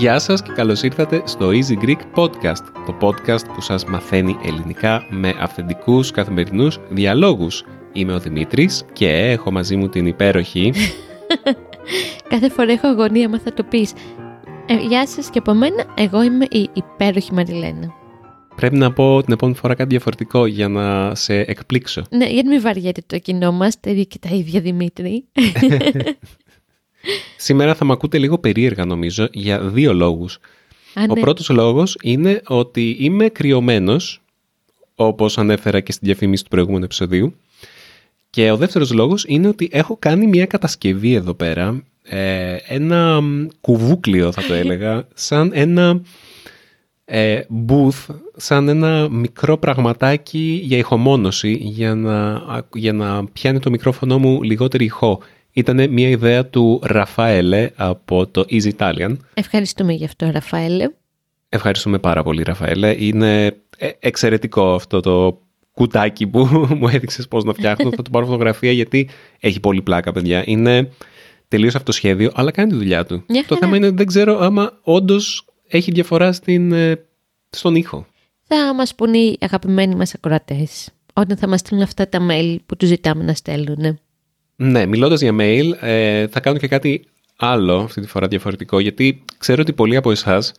Γεια σας και καλώς ήρθατε στο Easy Greek Podcast, το podcast που σας μαθαίνει ελληνικά με αυθεντικούς καθημερινούς διαλόγους. Είμαι ο Δημήτρης και έχω μαζί μου την υπέροχη... Κάθε φορά έχω αγωνία μα θα το πεις. Ε, γεια σας και από μένα, εγώ είμαι η υπέροχη Μαριλένα. Πρέπει να πω την επόμενη φορά κάτι διαφορετικό για να σε εκπλήξω. Ναι, γιατί μην βαριέται το κοινό μας, τα ίδια και τα ίδια Δημήτρη. Σήμερα θα με ακούτε λίγο περίεργα νομίζω για δύο λόγους. Α, Ο ναι. πρώτος λόγος είναι ότι είμαι κρυωμένος, όπως ανέφερα και στην διαφήμιση του προηγούμενου επεισοδίου. Και ο δεύτερος λόγος είναι ότι έχω κάνει μια κατασκευή εδώ πέρα, ε, ένα μ, κουβούκλιο θα το έλεγα, σαν ένα ε, booth, σαν ένα μικρό πραγματάκι για ηχομόνωση, για να, για να πιάνει το μικρόφωνο μου λιγότερη ηχό. Ήταν μια ιδέα του Ραφαέλε από το Easy Italian. Ευχαριστούμε γι' αυτό, Ραφαέλε. Ευχαριστούμε πάρα πολύ, Ραφαέλε. Είναι ε, εξαιρετικό αυτό το κουτάκι που μου έδειξες πώς να φτιάχνω. Θα το πάρω φωτογραφία γιατί έχει πολύ πλάκα, παιδιά. Είναι τελείως αυτοσχέδιο, αλλά κάνει τη δουλειά του. Μια Το χαρά. θέμα είναι ότι δεν ξέρω άμα όντως έχει διαφορά στην, ε, στον ήχο. Θα μας πούν οι αγαπημένοι μας ακροατές όταν θα μας στείλουν αυτά τα mail που τους ζητάμε να στέλνουν. Ναι, μιλώντας για mail, ε, θα κάνω και κάτι άλλο αυτή τη φορά διαφορετικό, γιατί ξέρω ότι πολλοί από εσάς,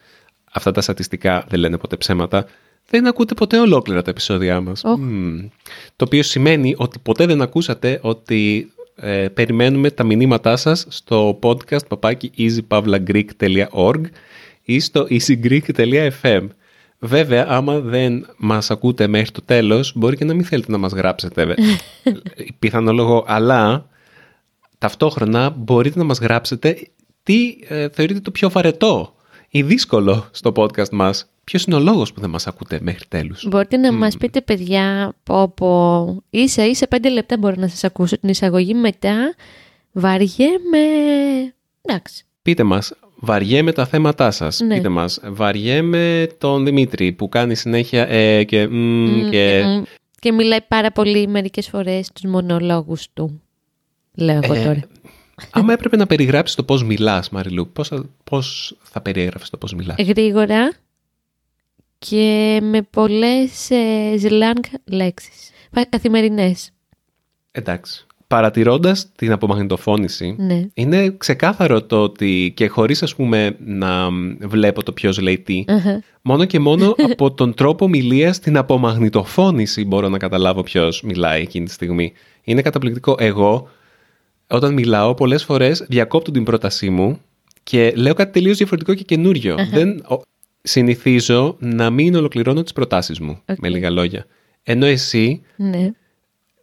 αυτά τα στατιστικά δεν λένε ποτέ ψέματα, δεν ακούτε ποτέ ολόκληρα τα επεισόδια μας. Οχ. Μμμ. Το οποίο σημαίνει ότι ποτέ δεν ακούσατε ότι ε, περιμένουμε τα μηνύματά σας στο podcast παπάκι easypavlagreek.org ή στο easygreek.fm. Βέβαια, άμα δεν μας ακούτε μέχρι το τέλος, μπορεί και να μην θέλετε να μας γράψετε. βε- Πιθανό λόγο, αλλά ταυτόχρονα μπορείτε να μας γράψετε τι ε, θεωρείτε το πιο βαρετό ή δύσκολο στο podcast μας. Ποιος είναι ο λόγος που δεν μας ακούτε μέχρι τέλους; Μπορείτε να μας πείτε, παιδιά, πω πω ίσα ίσα πέντε λεπτά μπορώ να σας ακούσω την εισαγωγή μετά. Βαριέμαι... Εντάξει. Πείτε μας, βαριέμαι τα θέματά σας. Ναι. Πείτε μας, βαριέμαι τον Δημήτρη που κάνει συνέχεια ε, και, μ, Μμ, και... μμ. και μιλάει πάρα πολύ μερικές φορές τους μονολόγους του. Λέω εγώ Ε, τώρα. Άμα έπρεπε να περιγράψεις το πώς μιλάς, Μαριλού, πώς θα, πώς θα περιέγραφες το πώς μιλάς; Γρήγορα και με πολλές ε, slang λέξεις. Πα- Καθημερινές. Εντάξει. Παρατηρώντας την απομαγνητοφώνηση, Ναι. είναι ξεκάθαρο το ότι και χωρίς ας πούμε να βλέπω το ποιος λέει τι, Αχα. μόνο και μόνο από τον τρόπο ομιλίας στην απομαγνητοφώνηση μπορώ να καταλάβω ποιος μιλάει εκείνη τη στιγμή. Είναι καταπληκτικό. Εγώ όταν μιλάω πολλές φορές διακόπτω την πρότασή μου και λέω κάτι τελείως διαφορετικό και καινούριο. Δεν, ο- συνηθίζω να μην ολοκληρώνω τις προτάσεις μου, Οκ. με λίγα λόγια. Ενώ εσύ Ναι.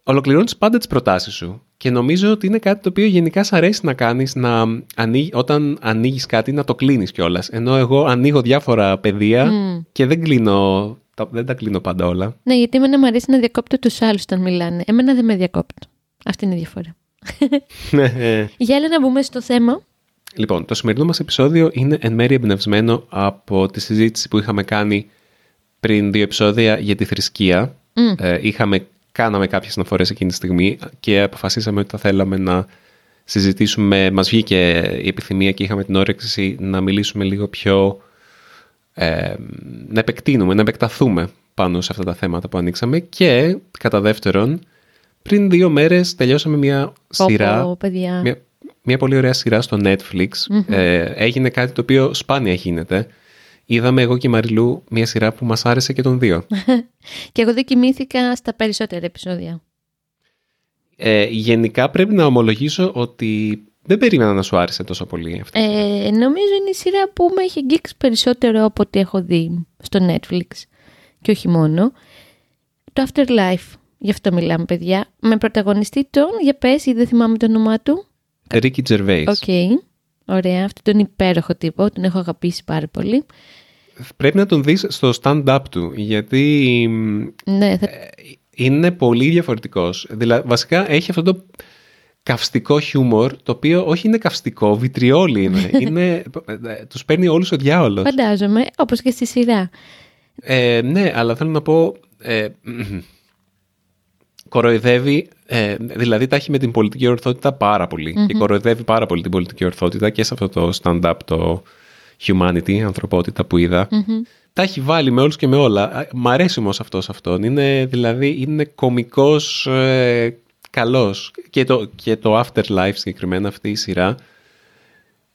ολοκληρώνεις πάντα τις προτάσεις σου και νομίζω ότι είναι κάτι το οποίο γενικά σ' αρέσει να κάνεις να ανοίγει, όταν ανοίγεις κάτι να το κλείνεις κιόλας. Ενώ εγώ ανοίγω διάφορα πεδία Μμ. και δεν κλείνω, τα, δεν τα κλείνω πάντα όλα. Ναι, γιατί εμένα μου αρέσει να διακόπτω τους άλλους όταν μιλάνε. Εμένα δεν με διακόπτω. Αυτή είναι η διαφορά. Για έλα να μπούμε στο θέμα. Λοιπόν, το σημερινό μας επεισόδιο είναι εν μέρει εμπνευσμένο από τη συζήτηση που είχαμε κάνει πριν δύο επεισόδια για τη θρησκεία. Μμ. Ε, είχαμε, κάναμε κάποιες αναφορές εκείνη τη στιγμή και αποφασίσαμε ότι θα θέλαμε να συζητήσουμε, μας βγήκε η επιθυμία και είχαμε την όρεξη να μιλήσουμε λίγο πιο, ε, να επεκτείνουμε, να επεκταθούμε πάνω σε αυτά τα θέματα που ανοίξαμε και κατά δεύτερον, πριν δύο μέρες τελειώσαμε μια Πω, σειρά, πω, παιδιά. μια, μια πολύ ωραία σειρά στο Netflix. Ε, έγινε κάτι το οποίο σπάνια γίνεται. Είδαμε εγώ και η Μαριλού μια σειρά που μας άρεσε και τον δύο. Και εγώ δεν κοιμήθηκα στα περισσότερα επεισόδια. Ε, γενικά πρέπει να ομολογήσω ότι δεν περίμενα να σου άρεσε τόσο πολύ αυτή. Ε, νομίζω είναι η σειρά που με έχει αγγίξει περισσότερο από ό,τι έχω δει στο Netflix. Και όχι μόνο. Το Afterlife. Γι' αυτό μιλάμε, παιδιά. Με πρωταγωνιστή τον, για πες, ή δεν θυμάμαι το όνομά του. Ricky Gervais. Οκ. Ωραία. Αυτό τον υπέροχο τύπο. Τον έχω αγαπήσει πάρα πολύ. Πρέπει να τον δεις στο stand-up του, γιατί μ, Ναι, θα... είναι πολύ διαφορετικός. Δηλαδή, βασικά έχει αυτό το... καυστικό χιούμορ, το οποίο όχι είναι καυστικό, βιτριόλι είναι. είναι τους παίρνει όλους ο διάολος. Φαντάζομαι, όπως και στη σειρά. Ε, ναι, αλλά θέλω να πω... Ε, κοροϊδεύει, ε, δηλαδή τα έχει με την πολιτική ορθότητα πάρα Και κοροϊδεύει πάρα πολύ την πολιτική ορθότητα και σε αυτό το stand-up, το humanity, ανθρωπότητα που είδα. Τα έχει βάλει με όλους και με όλα. Μ' αρέσει όμως αυτός αυτόν. Είναι, δηλαδή, είναι κομικός ε, καλός. Και το, και το Afterlife συγκεκριμένα αυτή η σειρά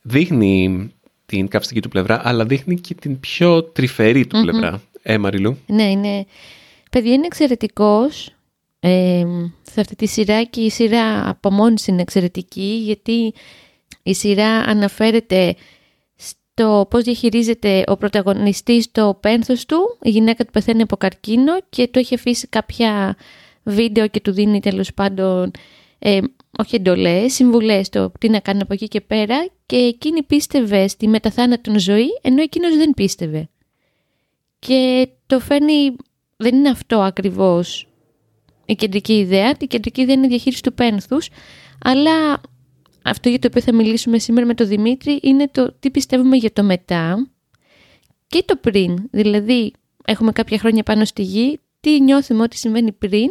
δείχνει την καυστική του πλευρά, αλλά δείχνει και την πιο τρυφερή του πλευρά. Ε, Μαριλού; Ναι, είναι... Παιδιά είναι εξαιρετικός ε, σε αυτή τη σειρά και η σειρά από μόνη είναι εξαιρετική γιατί η σειρά αναφέρεται στο πώς διαχειρίζεται ο πρωταγωνιστής το πένθος του, η γυναίκα του πεθαίνει από καρκίνο και του έχει αφήσει κάποια βίντεο και του δίνει τέλος πάντων ε, όχι εντολές, συμβουλές το τι να κάνει από εκεί και πέρα και εκείνη πίστευε στη μεταθάνατον ζωή ενώ εκείνος δεν πίστευε. Και το φέρνει, δεν είναι αυτό ακριβώς η κεντρική ιδέα. Η κεντρική ιδέα είναι η διαχείριση του πένθους, αλλά αυτό για το οποίο θα μιλήσουμε σήμερα με τον Δημήτρη είναι το τι πιστεύουμε για το μετά και το πριν. Δηλαδή, έχουμε κάποια χρόνια πάνω στη γη, τι νιώθουμε ότι συμβαίνει πριν,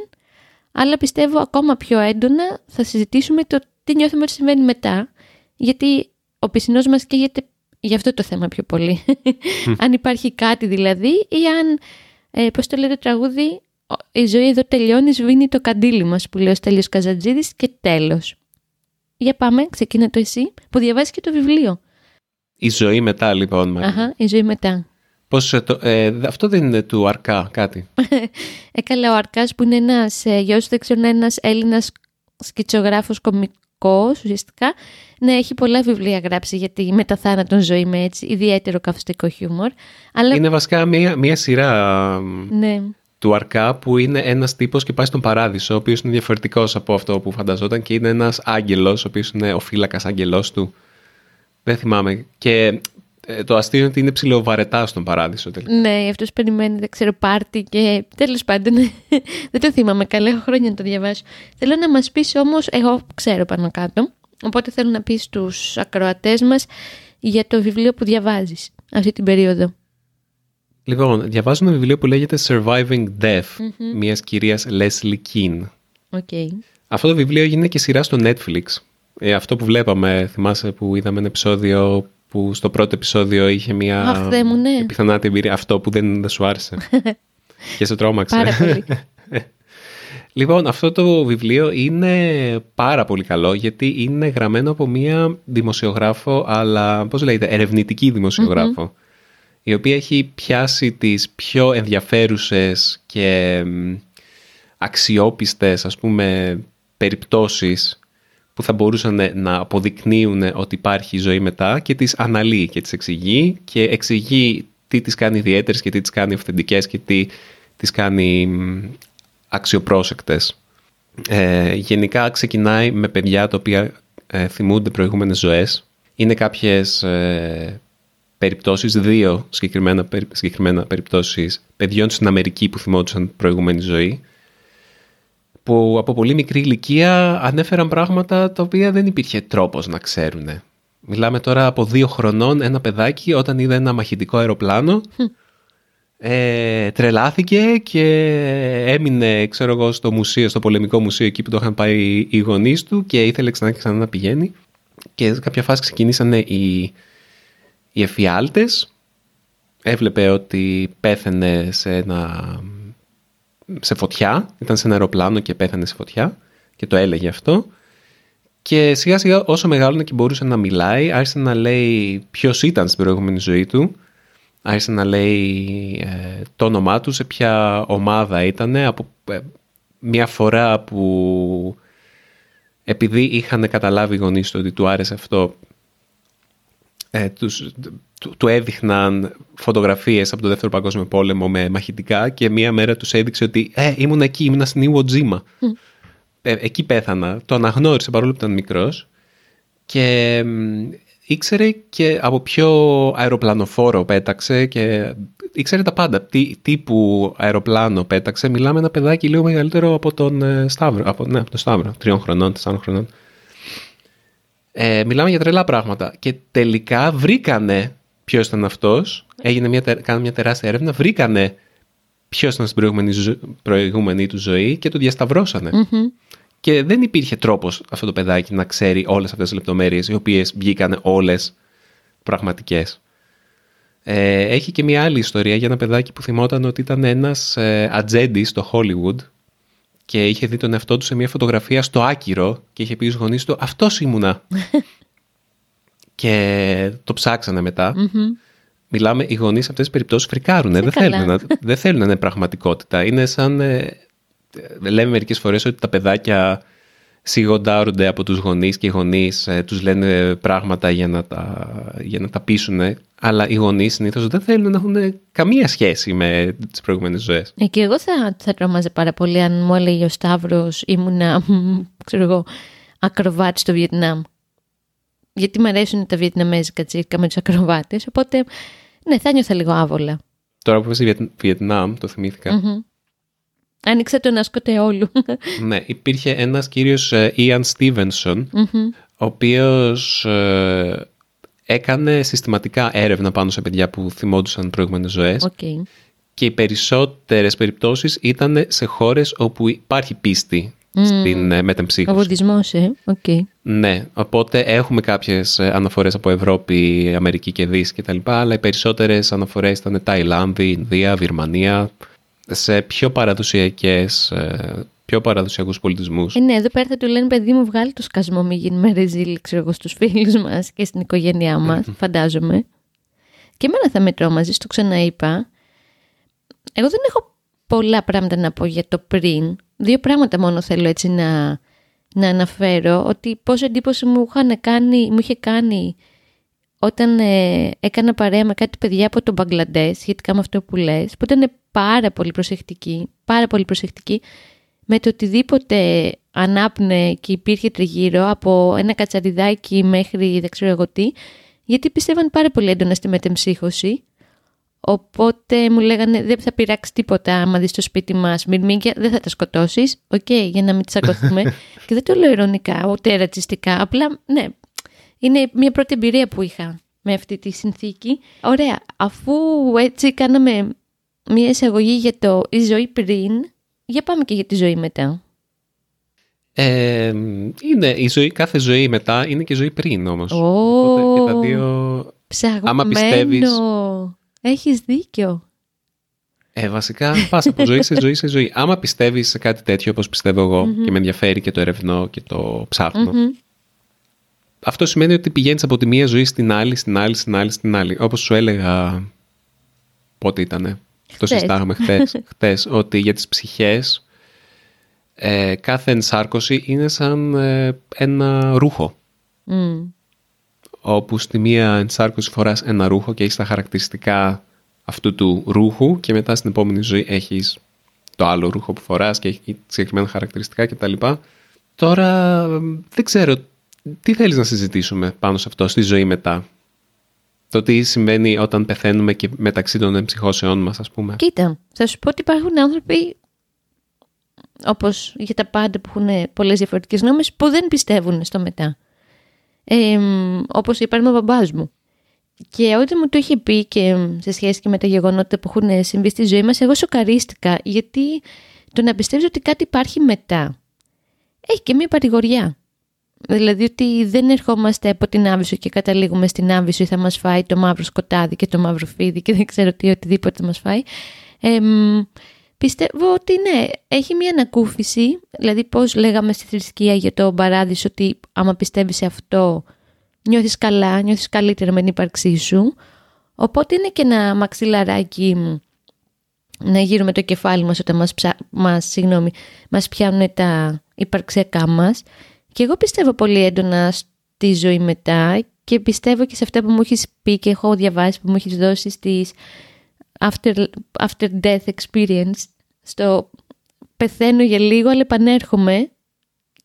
αλλά πιστεύω ακόμα πιο έντονα θα συζητήσουμε το τι νιώθουμε ότι συμβαίνει μετά, γιατί ο πισινός μας καίγεται για αυτό το θέμα πιο πολύ. αν υπάρχει κάτι δηλαδή ή αν, ε, πώς το λέει το τραγούδι, η ζωή εδώ τελειώνει, σβήνει το καντήλι μας που λέει ο Στέλιος Καζατζίδης και τέλος. Για πάμε, ξεκίνα το εσύ, που διαβάζεις και το βιβλίο. Η ζωή μετά λοιπόν. Μάρια. Αχα, η ζωή μετά. Πώς, ε, το, ε, αυτό δεν είναι του Αρκά κάτι. Έκαλε ο Αρκάς που είναι ένας, ε, για όσους δεν ξέρουν, ένας Έλληνας σκητσογράφος κομικός ουσιαστικά. Ναι, έχει πολλά βιβλία γράψει για τη μεταθάνατον ζωή με έτσι ιδιαίτερο καυστικό χιούμορ. Αλλά... Είναι βασικά μία, μία σειρά ναι του Αρκά που είναι ένας τύπος και πάει στον παράδεισο, ο οποίος είναι διαφορετικός από αυτό που φανταζόταν και είναι ένας άγγελος, ο οποίος είναι ο φύλακας άγγελός του. Δεν θυμάμαι. Και ε, το αστείο είναι ότι είναι ψηλοβαρετά στον παράδεισο τελικά. Ναι, αυτός περιμένει, δεν ξέρω, πάρτι και τέλος πάντων δεν το θυμάμαι καλά, έχω χρόνια να το διαβάσω. Θέλω να μας πεις όμως, εγώ ξέρω πάνω κάτω, οπότε θέλω να πεις στους ακροατές μας για το βιβλίο που διαβάζεις αυτή την περίοδο. Λοιπόν, διαβάζω ένα βιβλίο που λέγεται Surviving Death, mm-hmm. μιας κυρίας Leslie Keane. Okay. Αυτό το βιβλίο έγινε και σειρά στο Netflix. Ε, αυτό που βλέπαμε, θυμάσαι που είδαμε ένα επεισόδιο που στο πρώτο επεισόδιο είχε μια Αχ, μου, ναι. πιθανά εμπειρία. Αυτό που δεν, δεν σου άρεσε. και σε τρόμαξε. Πάρα πολύ. λοιπόν, αυτό το βιβλίο είναι πάρα πολύ καλό γιατί είναι γραμμένο από μια δημοσιογράφο, αλλά πώς λέγεται, ερευνητική δημοσιογράφο η οποία έχει πιάσει τις πιο ενδιαφέρουσες και αξιόπιστες ας πούμε περιπτώσεις που θα μπορούσαν να αποδεικνύουν ότι υπάρχει ζωή μετά και τις αναλύει και τις εξηγεί και εξηγεί τι τις κάνει ιδιαίτερες και τι τις κάνει αυθεντικές και τι τις κάνει αξιοπρόσεκτες. Ε, γενικά ξεκινάει με παιδιά τα οποία ε, θυμούνται προηγούμενες ζωές. Είναι κάποιες ε, περιπτώσεις, δύο συγκεκριμένα, συγκεκριμένα περιπτώσεις παιδιών στην Αμερική που θυμόντουσαν προηγούμενη ζωή που από πολύ μικρή ηλικία ανέφεραν πράγματα τα οποία δεν υπήρχε τρόπος να ξέρουν. Μιλάμε τώρα από δύο χρονών ένα παιδάκι όταν είδε ένα μαχητικό αεροπλάνο ε, τρελάθηκε και έμεινε ξέρω εγώ, στο μουσείο, στο πολεμικό μουσείο εκεί που το είχαν πάει οι γονείς του και ήθελε ξανά και ξανά να πηγαίνει και σε κάποια φάση ξεκινήσανε οι οι εφιάλτες έβλεπε ότι πέθαινε σε, ένα, σε φωτιά, ήταν σε ένα αεροπλάνο και πέθανε σε φωτιά και το έλεγε αυτό. Και σιγά σιγά όσο μεγάλωνε και μπορούσε να μιλάει, άρχισε να λέει ποιος ήταν στην προηγούμενη ζωή του, άρχισε να λέει ε, το όνομά του, σε ποια ομάδα ήταν, από ε, μια φορά που επειδή είχαν καταλάβει οι γονείς του ότι του άρεσε αυτό, ε, τους, του, του, έδειχναν φωτογραφίες από το Δεύτερο Παγκόσμιο Πόλεμο με μαχητικά και μία μέρα τους έδειξε ότι ε, ήμουν εκεί, ήμουν στην Ιουο Τζίμα. Ε, εκεί πέθανα. Το αναγνώρισε παρόλο που ήταν μικρός και ήξερε και από ποιο αεροπλανοφόρο πέταξε και ήξερε τα πάντα. Τι τύπου αεροπλάνο πέταξε. Μιλάμε ένα παιδάκι λίγο μεγαλύτερο από τον ε, Σταύρο. Από, ναι, από τον Σταύρο. Τριών χρονών, τεσσάρων χρονών. Ε, μιλάμε για τρελά πράγματα. Και τελικά βρήκανε ποιος ήταν αυτός. Έγινε μια, τε- κάνανε μια τεράστια έρευνα. Βρήκανε ποιος ήταν στην προηγούμενη, ζω- προηγούμενη του ζωή και το διασταυρώσανε. Μμμ. Και δεν υπήρχε τρόπος αυτό το παιδάκι να ξέρει όλες αυτές τις λεπτομέρειες, οι οποίες βγήκαν όλες πραγματικές. Ε, έχει και μια άλλη ιστορία για ένα παιδάκι που θυμόταν ότι ήταν ένας ε, ατζέντης στο Hollywood και είχε δει τον εαυτό του σε μια φωτογραφία στο άκυρο και είχε πει στους γονείς του «Αυτός ήμουνα». και το ψάξανε μετά. Μμμ. Μιλάμε, οι γονείς σε αυτές τις περιπτώσεις φρικάρουνε. Δεν καλά. θέλουν, να, δεν θέλουν να είναι πραγματικότητα. Είναι σαν... ε, ε, λέμε μερικές φορές ότι τα παιδάκια σιγοντάρονται από τους γονείς και οι γονείς ε, τους λένε πράγματα για να τα, για να τα πείσουν. Αλλά οι γονείς συνήθως δεν θέλουν να έχουν καμία σχέση με τις προηγούμενες ζωές. Ε, και εγώ θα, θα τρόμαζε πάρα πολύ αν μου έλεγε ο Σταύρος ήμουνα, μ, ξέρω εγώ, ακροβάτης στο Βιετνάμ. Γιατί μου αρέσουν τα βιετναμέζικα τσίρκα με τους ακροβάτες, οπότε ναι, θα νιώθα λίγο άβολα. Τώρα που είπες Βιετ- Βιετνάμ, το θυμήθηκα. Μμμ. Άνοιξε τον ασκό του Αιόλου. Ναι, υπήρχε ένας κύριος ε, Ian Stevenson, Μμμ. ο οποίος ε, έκανε συστηματικά έρευνα πάνω σε παιδιά που θυμόντουσαν προηγούμενες ζωές Οκ. και οι περισσότερες περιπτώσεις ήταν σε χώρες όπου υπάρχει πίστη στην ε, Ο μετεμψύχωση. βουδισμός, ε. Οκ. Ναι, οπότε έχουμε κάποιες ε, αναφορές από Ευρώπη, Αμερική και Δύση κτλ. Αλλά οι περισσότερες αναφορές ήταν Ταϊλάνδη, Ινδία, Βυρμανία, σε πιο παραδοσιακές, ε, πιο παραδοσιακούς πολιτισμούς. Ε, ναι, εδώ πέρα θα του λένε παιδί μου βγάλει το σκασμό μη γίνει με ρεζίλ, ξέρω εγώ, στους φίλους μας και στην οικογένειά μας, φαντάζομαι. Και εμένα θα με τρόμαζε, το ξαναείπα. Εγώ δεν έχω πολλά πράγματα να πω για το πριν. Δύο πράγματα μόνο θέλω έτσι να, να αναφέρω. Ότι πόσο εντύπωση μου, είχαν κάνει, μου είχε κάνει όταν ε, έκανα παρέα με κάτι παιδιά από το Μπαγκλαντές σχετικά με αυτό που λες, που ήταν πάρα πολύ προσεκτικοί, πάρα πολύ προσεκτικοί με το οτιδήποτε ανέπνεε και υπήρχε τριγύρω από ένα κατσαριδάκι μέχρι δεν ξέρω εγώ τι, γιατί πιστεύαν πάρα πολύ έντονα στη μετεμψύχωση. Οπότε μου λέγανε δεν θα πειράξεις τίποτα άμα δεις στο σπίτι μας μυρμήγκια, δεν θα τα σκοτώσεις, οκ, για να μην τσακωθούμε. και δεν το λέω ειρωνικά, ούτε ρατσιστικά, απλά ναι, είναι μια πρώτη εμπειρία που είχα με αυτή τη συνθήκη. Ωραία, αφού έτσι κάναμε μια εισαγωγή για το η ζωή πριν, για πάμε και για τη ζωή μετά. Ε, είναι η ζωή, κάθε ζωή μετά είναι και ζωή πριν όμως. Ω. Οπότε και τα δύο... Άμα Ψαγμένο. πιστεύεις- Έχεις δίκιο. Ε, βασικά πας από ζωή σε ζωή σε ζωή. Άμα πιστεύεις σε κάτι τέτοιο όπως πιστεύω εγώ και με ενδιαφέρει και το ερευνώ και το ψάχνω, Μμμ. αυτό σημαίνει ότι πηγαίνεις από τη μία ζωή στην άλλη, στην άλλη, στην άλλη, στην άλλη. Όπως σου έλεγα πότε ήτανε. Το Χτες. συζητάγαμε χτες, χτες, ότι για τις ψυχές ε, κάθε ενσάρκωση είναι σαν ε, ένα ρούχο. Μμ. όπου στη μία ενσάρκωση φοράς ένα ρούχο και έχεις τα χαρακτηριστικά αυτού του ρούχου και μετά στην επόμενη ζωή έχεις το άλλο ρούχο που φοράς και έχει συγκεκριμένα χαρακτηριστικά κτλ. Τώρα εμ, δεν ξέρω τι θέλεις να συζητήσουμε πάνω σε αυτό στη ζωή μετά; Το τι συμβαίνει όταν πεθαίνουμε και μεταξύ των εμψυχώσεών μας ας πούμε. Κοίτα, θα σου πω ότι υπάρχουν άνθρωποι όπως για τα πάντα που έχουν πολλές διαφορετικές γνώμες που δεν πιστεύουν στο μετά. Ε, όπως είπα με ο μπαμπάς μου. Και όταν μου το είχε πει και σε σχέση και με τα γεγονότα που έχουν συμβεί στη ζωή μας, εγώ σοκαρίστηκα γιατί το να πιστεύεις ότι κάτι υπάρχει μετά έχει και μια παρηγοριά. Δηλαδή ότι δεν ερχόμαστε από την Άβυσσο και καταλήγουμε στην Άβυσσο ή θα μας φάει το μαύρο σκοτάδι και το μαύρο φίδι και δεν ξέρω τι οτιδήποτε θα μας φάει. Εμ, πιστεύω ότι ναι, έχει μια ανακούφιση, δηλαδή πώς λέγαμε στη θρησκεία για το παράδεισο ότι άμα πιστεύεις σε αυτό νιώθεις καλά, νιώθεις καλύτερα με την ύπαρξή σου. Οπότε είναι και ένα μαξιλαράκι μ, να γύρουμε το κεφάλι μας όταν μας, ψα... μας, συγγνώμη, μας πιάνουν τα υπαρξιακά μας. Και εγώ πιστεύω πολύ έντονα στη ζωή μετά και πιστεύω και σε αυτά που μου έχεις πει και έχω διαβάσει που μου έχεις δώσει στις after, after death experience στο πεθαίνω για λίγο αλλά επανέρχομαι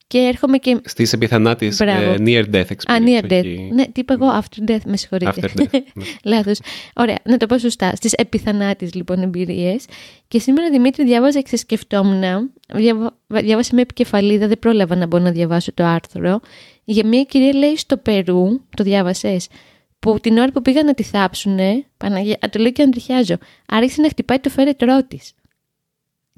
Και έρχομαι και. Στις επιθανά τη Μπράβο. near death experience. Α, near death. όχι- Ναι, τι είπα εγώ, after death, με συγχωρείτε. After death, ναι. Λάθος. Ωραία, να το πω σωστά. Στις επιθανάτης λοιπόν εμπειρίες. Και σήμερα Δημήτρη διάβαζα και σκεφτόμουν, διαβα... διάβασα με επικεφαλίδα, δεν πρόλαβα να μπω να διαβάσω το άρθρο, για μια κυρία λέει στο Περού, το διάβασες, που την ώρα που πήγαν να τη θάψουνε, Παναγία, α, το λέω και αντριχιάζω, άρχισε να χτυπάει το φέρετρό της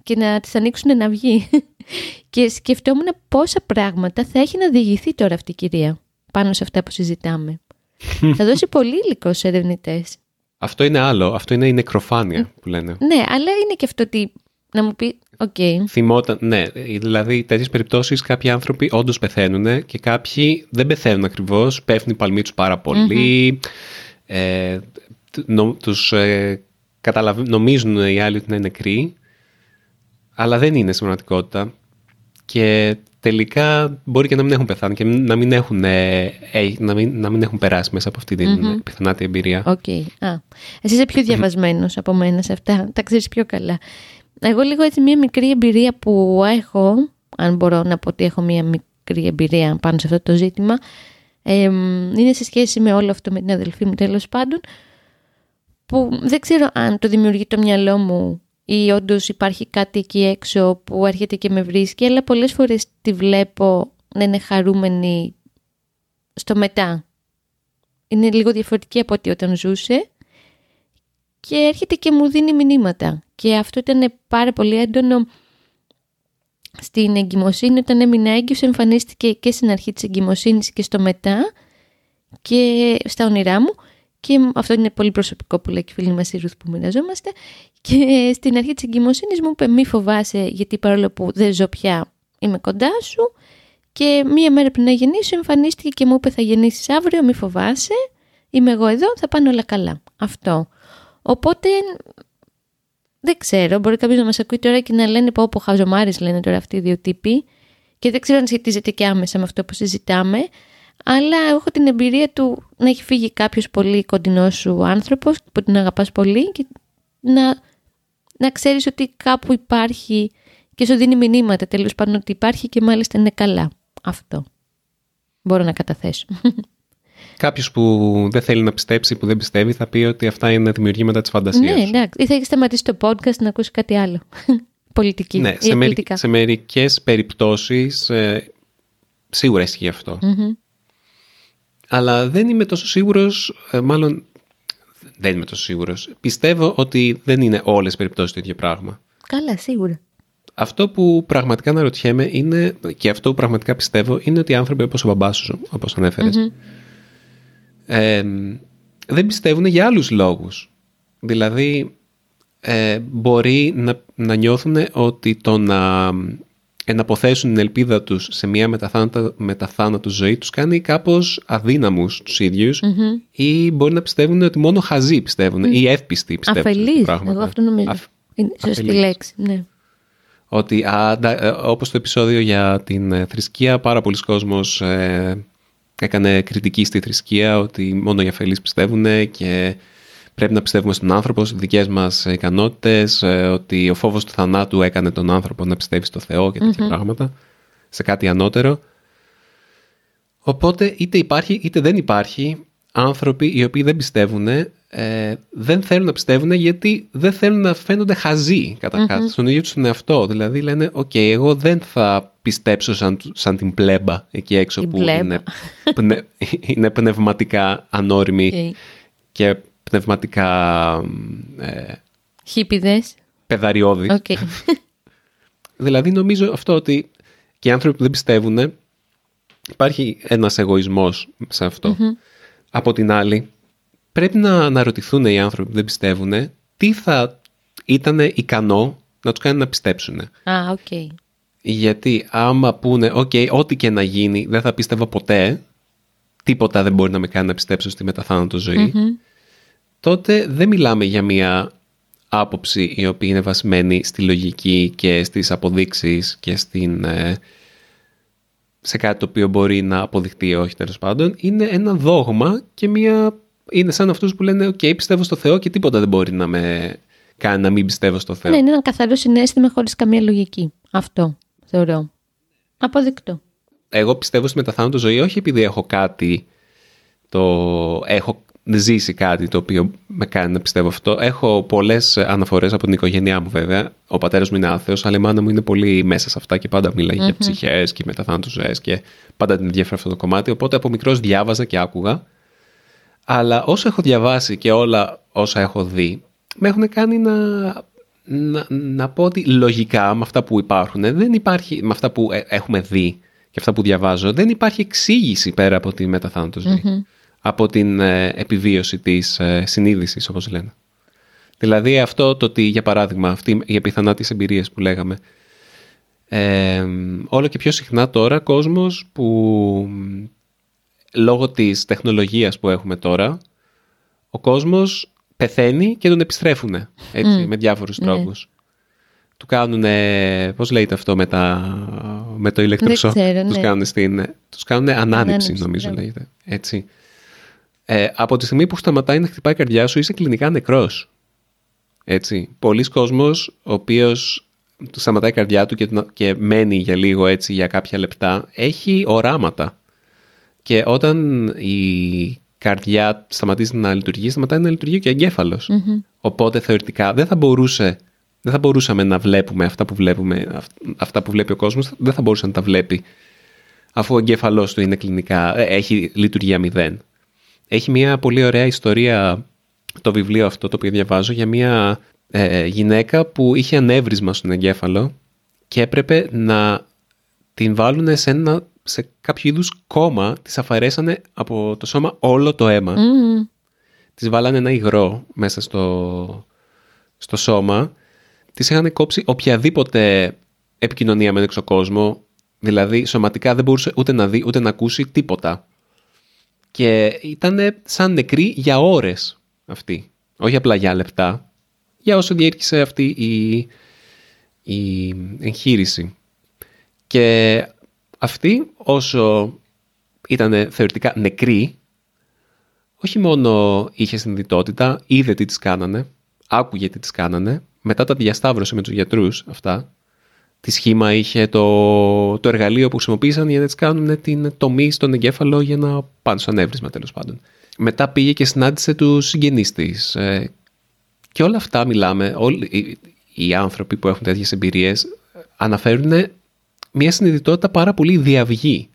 και να της ανοίξουν να βγει. και σκεφτόμουν πόσα πράγματα θα έχει να διηγηθεί τώρα αυτή η κυρία πάνω σε αυτά που συζητάμε. θα δώσει πολύ υλικό στους ερευνητές. Αυτό είναι άλλο. Αυτό είναι η νεκροφάνεια που λένε. Ναι, αλλά είναι και αυτό ότι να μου πει, οκ, Θυμόταν, ναι, δηλαδή τέτοιες περιπτώσεις κάποιοι άνθρωποι όντως πεθαίνουν και κάποιοι δεν πεθαίνουν ακριβώς. Πέφτουν οι παλμοί τους πάρα πολύ. Ε, νο, τους ε, καταλαβα- νομίζουν οι άλλοι ότι είναι νεκροί, αλλά δεν είναι στην πραγματικότητα. Και τελικά μπορεί και να μην έχουν πεθάνει και να μην έχουν, ε, ε, να μην, να μην έχουν περάσει μέσα από αυτή την πιθανάτη εμπειρία. οκ. Α, εσύ είσαι πιο διαβασμένος από μένα σε αυτά, τα ξέρεις πιο καλά. Εγώ λίγο έτσι μια μικρή εμπειρία που έχω, αν μπορώ να πω ότι έχω μια μικρή εμπειρία πάνω σε αυτό το ζήτημα, εμ, είναι σε σχέση με όλο αυτό με την αδελφή μου τέλος πάντων, που δεν ξέρω αν το δημιουργεί το μυαλό μου ή όντως υπάρχει κάτι εκεί έξω που έρχεται και με βρίσκει, αλλά πολλές φορές τη βλέπω να είναι χαρούμενη στο μετά. Είναι λίγο διαφορετική από ό,τι όταν ζούσε και έρχεται και μου δίνει μηνύματα. Και αυτό ήταν πάρα πολύ έντονο στην εγκυμοσύνη. Όταν έμεινα έγκυος εμφανίστηκε και στην αρχή της εγκυμοσύνης και στο μετά και στα όνειρά μου. Και αυτό είναι πολύ προσωπικό που λέει και η φίλη μας η Ρουθ που μοιραζόμαστε. Και στην αρχή της εγκυμοσύνης μου είπε μη φοβάσαι γιατί παρόλο που δεν ζω πια είμαι κοντά σου. Και μία μέρα πριν να γεννήσω εμφανίστηκε και μου είπε θα γεννήσεις αύριο μη φοβάσαι. Είμαι εγώ εδώ θα πάνε όλα καλά. Αυτό. Οπότε δεν ξέρω, μπορεί κάποιος να μας ακούει τώρα και να λένε πω πω χαζομάρες λένε τώρα αυτοί οι δύο τύποι. Και δεν ξέρω αν σχετίζεται και άμεσα με αυτό που συζητάμε. Αλλά έχω την εμπειρία του να έχει φύγει κάποιος πολύ κοντινός σου άνθρωπος που την αγαπάς πολύ και να, να ξέρεις ότι κάπου υπάρχει και σου δίνει μηνύματα τέλος πάντων ότι υπάρχει και μάλιστα είναι καλά. Αυτό. Μπορώ να καταθέσω. Κάποιος που δεν θέλει να πιστέψει, που δεν πιστεύει, θα πει ότι αυτά είναι δημιουργήματα της φαντασίας. ναι, εντάξει. Ή θα έχεις σταματήσει το podcast να ακούσει κάτι άλλο. Πολιτική. Ναι, ή σε, μερι, πολιτικά. σε μερικές περιπτώσεις ε, σίγουρα ισχύει αυτό. Μμμ. Αλλά δεν είμαι τόσο σίγουρος, ε, μάλλον δεν είμαι τόσο σίγουρος. Πιστεύω ότι δεν είναι όλες οι περιπτώσεις το ίδιο πράγμα. Καλά, σίγουρα. Αυτό που πραγματικά αναρωτιέμαι είναι, και αυτό που πραγματικά πιστεύω, είναι ότι οι άνθρωποι όπως ο μπαμπάς σου, όπως ανέφερες, ε, δεν πιστεύουν για άλλους λόγους. Δηλαδή, ε, μπορεί να, να νιώθουν ότι το να εναποθέσουν την ελπίδα τους σε μια μεταθάνατο, μεταθάνατο ζωή τους κάνει κάπως αδύναμους τους ιδιους ή μπορεί να πιστεύουν ότι μόνο χαζοί πιστεύουν ή εύπιστοι πιστεύουν. σε Αφελής. πράγματα. Εγώ αυτό νομίζω. Αφ- Είναι σωστή αφελής. λέξη. Ναι. Ότι α, ντα- ε, όπως το επεισόδιο για την ε, θρησκεία, πάρα πολλοί κόσμος ε, έκανε κριτική στη θρησκεία ότι μόνο οι αφελείς πιστεύουν και πρέπει να πιστεύουμε στον άνθρωπο, στις δικές μας ικανότητες, ε, ότι ο φόβος του θανάτου έκανε τον άνθρωπο να πιστεύει στο Θεό και τέτοια πράγματα, σε κάτι ανώτερο. Οπότε είτε υπάρχει είτε δεν υπάρχει άνθρωποι οι οποίοι δεν πιστεύουν, ε, δεν θέλουν να πιστεύουν γιατί δεν θέλουν να φαίνονται χαζοί καταρχάς, στον ίδιο τους τον εαυτό. Δηλαδή λένε, οκ, εγώ δεν θα πιστέψω σαν, σαν την πλέμπα εκεί έξω Η που πλέμπα. είναι, πνε- είναι πνευματικά ανώριμη Οκ. και πνευματικά ε, Χίπηδες. πεδαριώδης. Οκ. Δηλαδή νομίζω αυτό ότι και οι άνθρωποι που δεν πιστεύουν υπάρχει ένας εγωισμός σε αυτό. Από την άλλη πρέπει να αναρωτηθούν οι άνθρωποι που δεν πιστεύουν τι θα ήταν ικανό να τους κάνει να πιστέψουν. Α, οκ. Γιατί άμα πούνε «OK, ό,τι και να γίνει δεν θα πίστευα ποτέ, τίποτα δεν μπορεί να με κάνει να πιστέψω στη μεταθάνατο ζωή», τότε δεν μιλάμε για μια άποψη η οποία είναι βασισμένη στη λογική και στις αποδείξεις και στην, ε, σε κάτι το οποίο μπορεί να αποδειχτεί ή όχι τέλος πάντων. Είναι ένα δόγμα και μια... είναι σαν αυτούς που λένε «ΟΚ, πιστεύω στο Θεό και τίποτα δεν μπορεί να με κάνει να μην πιστεύω στο Θεό». Ναι, είναι ένα καθαρό συνέστημα χωρίς καμία λογική. Αυτό θεωρώ. Αποδεκτό. εγώ πιστεύω στη μεταθάνατο ζωή όχι επειδή έχω κάτι, το έχω ζήσει κάτι το οποίο με κάνει να πιστεύω αυτό. Έχω πολλές αναφορές από την οικογένειά μου, βέβαια. Ο πατέρας μου είναι άθεος, αλλά η μάνα μου είναι πολύ μέσα σε αυτά και πάντα για ψυχές και μεταθάνατο ζωές και πάντα την ενδιαφέρει αυτό το κομμάτι. Οπότε από μικρός διάβαζα και άκουγα. Αλλά όσο έχω διαβάσει και όλα όσα έχω δει, με έχουν κάνει να, να, να πω ότι λογικά με αυτά που υπάρχουν, δεν υπάρχει, με αυτά που ε, έχουμε δει και αυτά που διαβάζω, δεν υπάρχει εξήγηση πέρα από τη μεταθάνατος Από την ε, επιβίωση της ε, συνείδησης, όπως λένε. Δηλαδή αυτό το ότι, για παράδειγμα, αυτή η πιθανά τις εμπειρίες που λέγαμε, ε, όλο και πιο συχνά τώρα κόσμος που λόγω της τεχνολογίας που έχουμε τώρα, ο κόσμος πεθαίνει και τον επιστρέφουν έτσι, με διάφορους ναι. τρόπους. Του κάνουν, πώς λέγεται αυτό με, τα, με το ηλεκτροσόκ, τους, ναι. κάνουν στην, τους κάνουν ανάνυψη νομίζω λέγεται. Έτσι. Ε, από τη στιγμή που σταματάει να χτυπάει η καρδιά σου είσαι κλινικά νεκρός. Έτσι. Πολλοί κόσμος ο οποίος του σταματάει η καρδιά του και, και μένει για λίγο έτσι για κάποια λεπτά έχει οράματα. Και όταν η καρδιά σταματήσει να λειτουργεί, σταματάει να λειτουργεί και ο εγκεφαλο Οπότε θεωρητικά δεν θα μπορούσε δεν θα μπορούσαμε να βλέπουμε αυτά που βλέπουμε, αυτά που βλέπει ο κόσμος, δεν θα μπορούσε να τα βλέπει αφού ο εγκέφαλός του είναι κλινικά, ε, έχει λειτουργία μηδέν. Έχει μια πολύ ωραία ιστορία το βιβλίο αυτό το οποίο διαβάζω για μια ε, γυναίκα που είχε ανέβρισμα στον εγκέφαλο και έπρεπε να την βάλουν σε ένα σε κάποιο είδους κόμμα τη αφαιρέσανε από το σώμα όλο το αίμα. Mm. Της βάλανε ένα υγρό μέσα στο, στο σώμα. Της είχαν κόψει οποιαδήποτε επικοινωνία με τον κόσμο. Δηλαδή σωματικά δεν μπορούσε ούτε να δει ούτε να ακούσει τίποτα. Και ήταν σαν νεκρή για ώρες αυτή. Όχι απλά για λεπτά. Για όσο διήρκησε αυτή η, η εγχείρηση. Και αυτή όσο ήταν θεωρητικά νεκρή, όχι μόνο είχε συνειδητότητα, είδε τι τις κάνανε, άκουγε τι τις κάνανε, μετά τα διασταύρωσε με τους γιατρούς αυτά, τη σχήμα είχε το, το εργαλείο που χρησιμοποίησαν για να τις κάνουν την τομή στον εγκέφαλο για να πάνε στο ανέβρισμα τέλος πάντων. Μετά πήγε και συνάντησε τους συγγενείς της. Ε, και όλα αυτά μιλάμε, όλοι οι, οι άνθρωποι που έχουν τέτοιες εμπειρίες αναφέρουν μια συνειδητότητα πάρα πολύ διαυγή.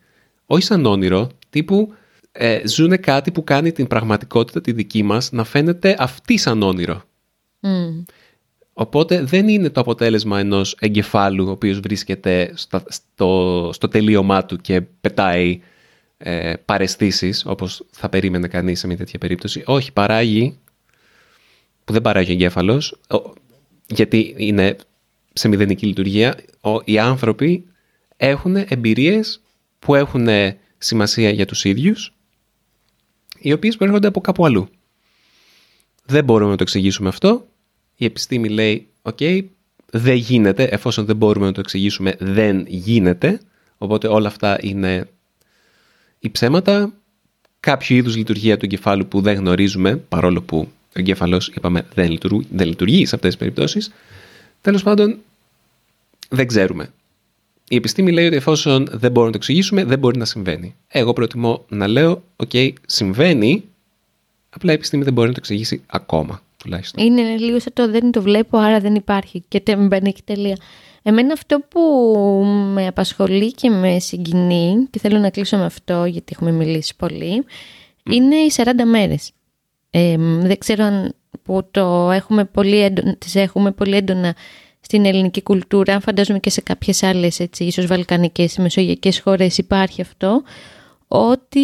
Όχι σαν όνειρο, τύπου ε, ζουν κάτι που κάνει την πραγματικότητα τη δική μας να φαίνεται αυτή σαν όνειρο. Οπότε δεν είναι το αποτέλεσμα ενός εγκεφάλου ο οποίος βρίσκεται στο, στο τελείωμά του και πετάει ε, παρεστήσεις όπως θα περίμενε κανείς σε μια τέτοια περίπτωση. Όχι, παράγει, που δεν παράγει ο εγκέφαλος, γιατί είναι σε μηδενική λειτουργία, οι άνθρωποι έχουν εμπειρίες που έχουν σημασία για τους ίδιους, οι οποίες προέρχονται από κάπου αλλού. Δεν μπορούμε να το εξηγήσουμε αυτό. Η επιστήμη λέει, οκ, δεν γίνεται, εφόσον δεν μπορούμε να το εξηγήσουμε, δεν γίνεται. Οπότε όλα αυτά είναι οι ψέματα. Κάποιο είδους λειτουργία του εγκεφάλου που δεν γνωρίζουμε, παρόλο που ο εγκέφαλος, είπαμε, δεν λειτουργεί, δεν λειτουργεί σε αυτές τις περιπτώσεις. Τέλος πάντων, δεν ξέρουμε η επιστήμη λέει ότι εφόσον δεν μπορούμε να το εξηγήσουμε, δεν μπορεί να συμβαίνει. Εγώ προτιμώ να λέω, οκ, συμβαίνει, απλά η επιστήμη δεν μπορεί να το εξηγήσει ακόμα, τουλάχιστον. Είναι λίγο σαν το δεν το βλέπω, άρα δεν υπάρχει και δεν μπαίνει και τελεία. Εμένα αυτό που με απασχολεί και με συγκινεί, και θέλω να κλείσω με αυτό γιατί έχουμε μιλήσει πολύ, είναι οι 40 μέρες. Ε, δεν ξέρω αν που το έχουμε πολύ έντονα, τις έχουμε πολύ έντονα στην ελληνική κουλτούρα, φαντάζομαι και σε κάποιες άλλες έτσι, ίσως βαλκανικές, μεσογειακές χώρες υπάρχει αυτό, ότι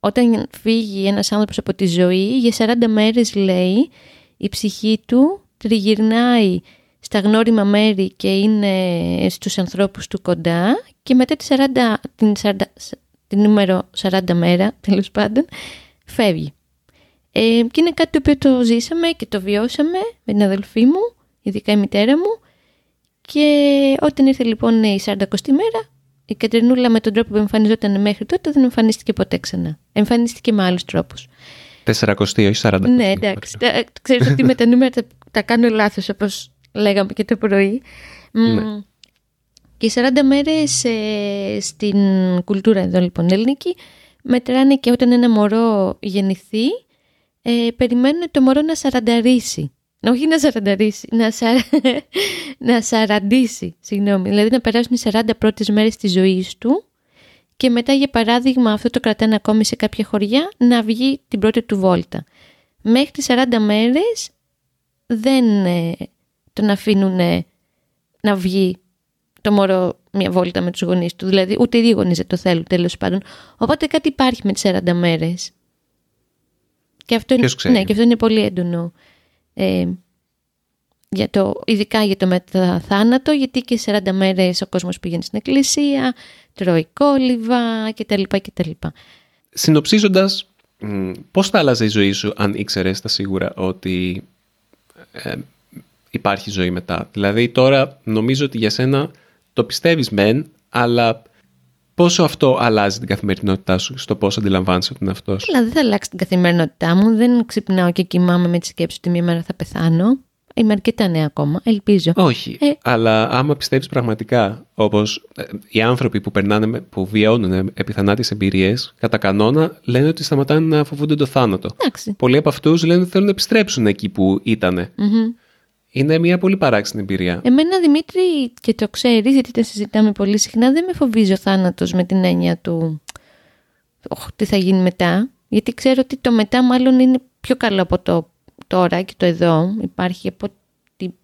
όταν φύγει ένας άνθρωπος από τη ζωή, για 40 μέρες λέει, η ψυχή του τριγυρνάει στα γνώριμα μέρη και είναι στους ανθρώπους του κοντά και μετά τη 40, την, 40, την νούμερο 40 μέρα, τέλος πάντων, φεύγει. Ε, και είναι κάτι το οποίο το ζήσαμε και το βιώσαμε με την αδελφή μου, ειδικά η μητέρα μου. Και όταν ήρθε λοιπόν η 40η μέρα, η Κατερινούλα με τον τρόπο που εμφανιζόταν μέχρι τότε δεν εμφανίστηκε ποτέ ξανά. Εμφανίστηκε με άλλους τρόπους. 40 όχι 40. Ναι, εντάξει. Ξέρεις ότι με τα νούμερα τα, τα κάνω λάθος, όπως λέγαμε και το πρωί. Ναι. Και οι 40 μέρες ε, στην κουλτούρα εδώ λοιπόν ελληνική μετράνε και όταν ένα μωρό γεννηθεί ε, περιμένουν το μωρό να σαρανταρίσει. Όχι να σαρανταρίσει, να, σα... να σαραντήσει, συγγνώμη. Δηλαδή να περάσουν οι 40 πρώτες μέρες της ζωής του και μετά για παράδειγμα αυτό το κρατάνε ακόμη σε κάποια χωριά να βγει την πρώτη του βόλτα. Μέχρι τις 40 μέρες δεν ε, τον αφήνουν να βγει το μωρό μια βόλτα με τους γονείς του. Δηλαδή ούτε οι δύο γονείς δεν το θέλουν τέλος πάντων. Οπότε κάτι υπάρχει με τις 40 μέρες. Και αυτό, είναι, ναι, και αυτό είναι πολύ έντονο. Ε, για το, ειδικά για το μεταθάνατο, γιατί και 40 μέρες ο κόσμος πηγαίνει στην εκκλησία, τρώει κόλληβα κτλ. κτλ. Συνοψίζοντας, πώς θα άλλαζε η ζωή σου αν ήξερες τα σίγουρα ότι ε, υπάρχει ζωή μετά; Δηλαδή τώρα νομίζω ότι για σένα το πιστεύεις μεν, αλλά πόσο αυτό αλλάζει την καθημερινότητά σου στο πώς αντιλαμβάνεσαι ότι είναι αυτός; Αλλά δεν θα αλλάξει την καθημερινότητά μου. Δεν ξυπνάω και κοιμάμαι με τη σκέψη ότι μία μέρα θα πεθάνω. Είμαι αρκετά νέα ακόμα, ελπίζω. Όχι, ε, αλλά άμα πιστεύεις πραγματικά, όπως ε, οι άνθρωποι που, περνάνε, που βιώνουν επιθανάτιες εμπειρίες, κατά κανόνα λένε ότι σταματάνε να φοβούνται το θάνατο. Εντάξει. Πολλοί από αυτούς λένε ότι θέλουν να επιστρέψουν εκεί που ηταν Είναι μια πολύ παράξενη εμπειρία. Εμένα, Δημήτρη, και το ξέρεις, γιατί τα συζητάμε πολύ συχνά, δεν με φοβίζει ο θάνατος με την έννοια του. Οχ, τι θα γίνει μετά. Γιατί ξέρω ότι το μετά μάλλον είναι πιο καλό από το τώρα και το εδώ. Υπάρχει από ότι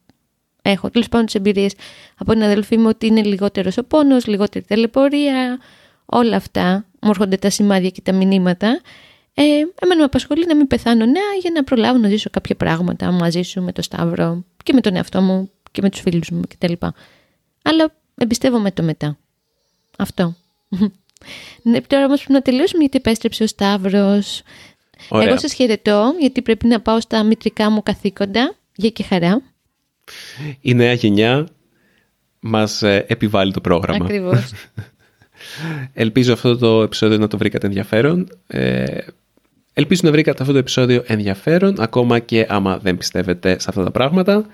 έχω τέλος πάντων τις εμπειρίες από την αδελφή μου ότι είναι λιγότερος ο πόνος, λιγότερη ταλαιπωρία, όλα αυτά. Μου έρχονται τα σημάδια και τα μηνύματα. Ε, εμένα με απασχολεί να μην πεθάνω νέα για να προλάβω να ζήσω κάποια πράγματα μαζί σου με το Σταύρο και με τον εαυτό μου και με τους φίλους μου κτλ. Αλλά εμπιστεύομαι το μετά. Αυτό. Ναι, τώρα όμως πρέπει να τελειώσουμε γιατί επέστρεψε ο Σταύρος. Ωραία. Εγώ σας χαιρετώ γιατί πρέπει να πάω στα μητρικά μου καθήκοντα. Για και χαρά. Η νέα γενιά μας ε, επιβάλλει το πρόγραμμα. Ακριβώς. Ελπίζω αυτό το επεισόδιο να το βρήκατε ενδιαφέρον. Ε, ελπίζω να βρήκατε αυτό το επεισόδιο ενδιαφέρον, ακόμα και άμα δεν πιστεύετε σε αυτά τα πράγματα.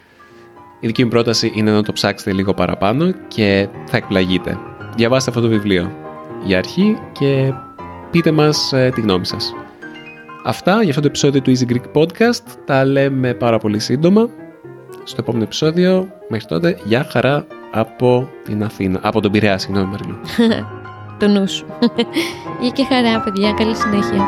Η δική μου πρόταση είναι να το ψάξετε λίγο παραπάνω και θα εκπλαγείτε. Διαβάστε αυτό το βιβλίο για αρχή και πείτε μας ε, τη γνώμη σας. Αυτά για αυτό το επεισόδιο του Easy Greek Podcast. Τα λέμε πάρα πολύ σύντομα. Στο επόμενο επεισόδιο. Μέχρι τότε, γεια χαρά από την Αθήνα. Από τον Πειραιά, συγγνώμη Μαριλού. το νου σου. Για και χαρά, παιδιά. Καλή συνέχεια.